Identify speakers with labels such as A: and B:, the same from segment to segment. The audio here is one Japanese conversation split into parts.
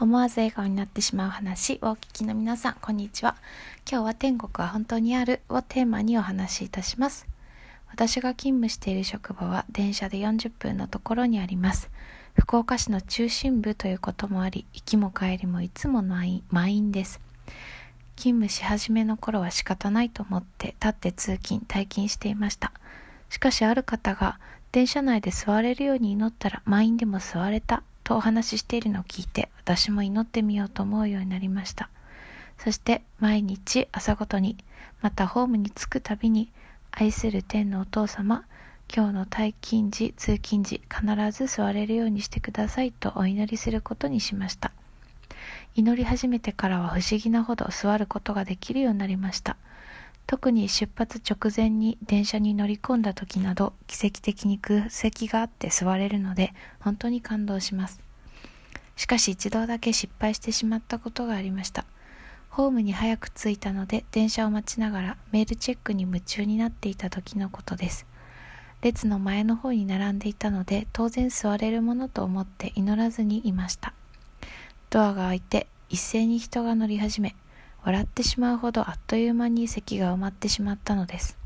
A: 思わず笑顔になってしまう話をお聞きの皆さん、こんにちは。今日は天国は本当にあるをテーマにお話しいたします。私が勤務している職場は電車で40分のところにあります。福岡市の中心部ということもあり、行きも帰りもいつも満員です。勤務し始めの頃は仕方ないと思って立って通勤、退勤していました。しかしある方が電車内で座れるように祈ったら満員でも座れたとお話ししているのを聞いて私も祈ってみようと思うようになりました。そして毎日朝ごとにまたホームに着くたびに愛する天のお父様今日の退勤時通勤時必ず座れるようにしてくださいとお祈りすることにしました。祈り始めてからは不思議なほど座ることができるようになりました。特に出発直前に電車に乗り込んだ時など奇跡的に空席があって座れるので本当に感動します。しかし一度だけ失敗してしまったことがありました。ホームに早く着いたので電車を待ちながらメールチェックに夢中になっていた時のことです。列の前の方に並んでいたので当然座れるものと思って祈らずにいました。ドアが開いて一斉に人が乗り始め笑ってしまうほどあっという間に席が埋まってしまったのです。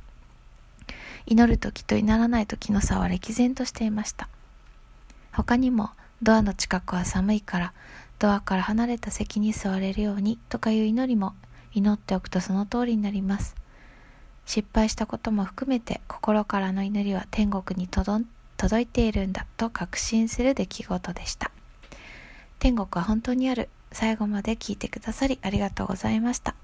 A: 祈る時と祈らない時の差は歴然としていました。他にも、ドアの近くは寒いから、ドアから離れた席に座れるようにとかいう祈りも、祈っておくとその通りになります。失敗したことも含めて心からの祈りは天国に届いているんだと確信する出来事でした。天国は本当にある。最後まで聞いてくださりありがとうございました。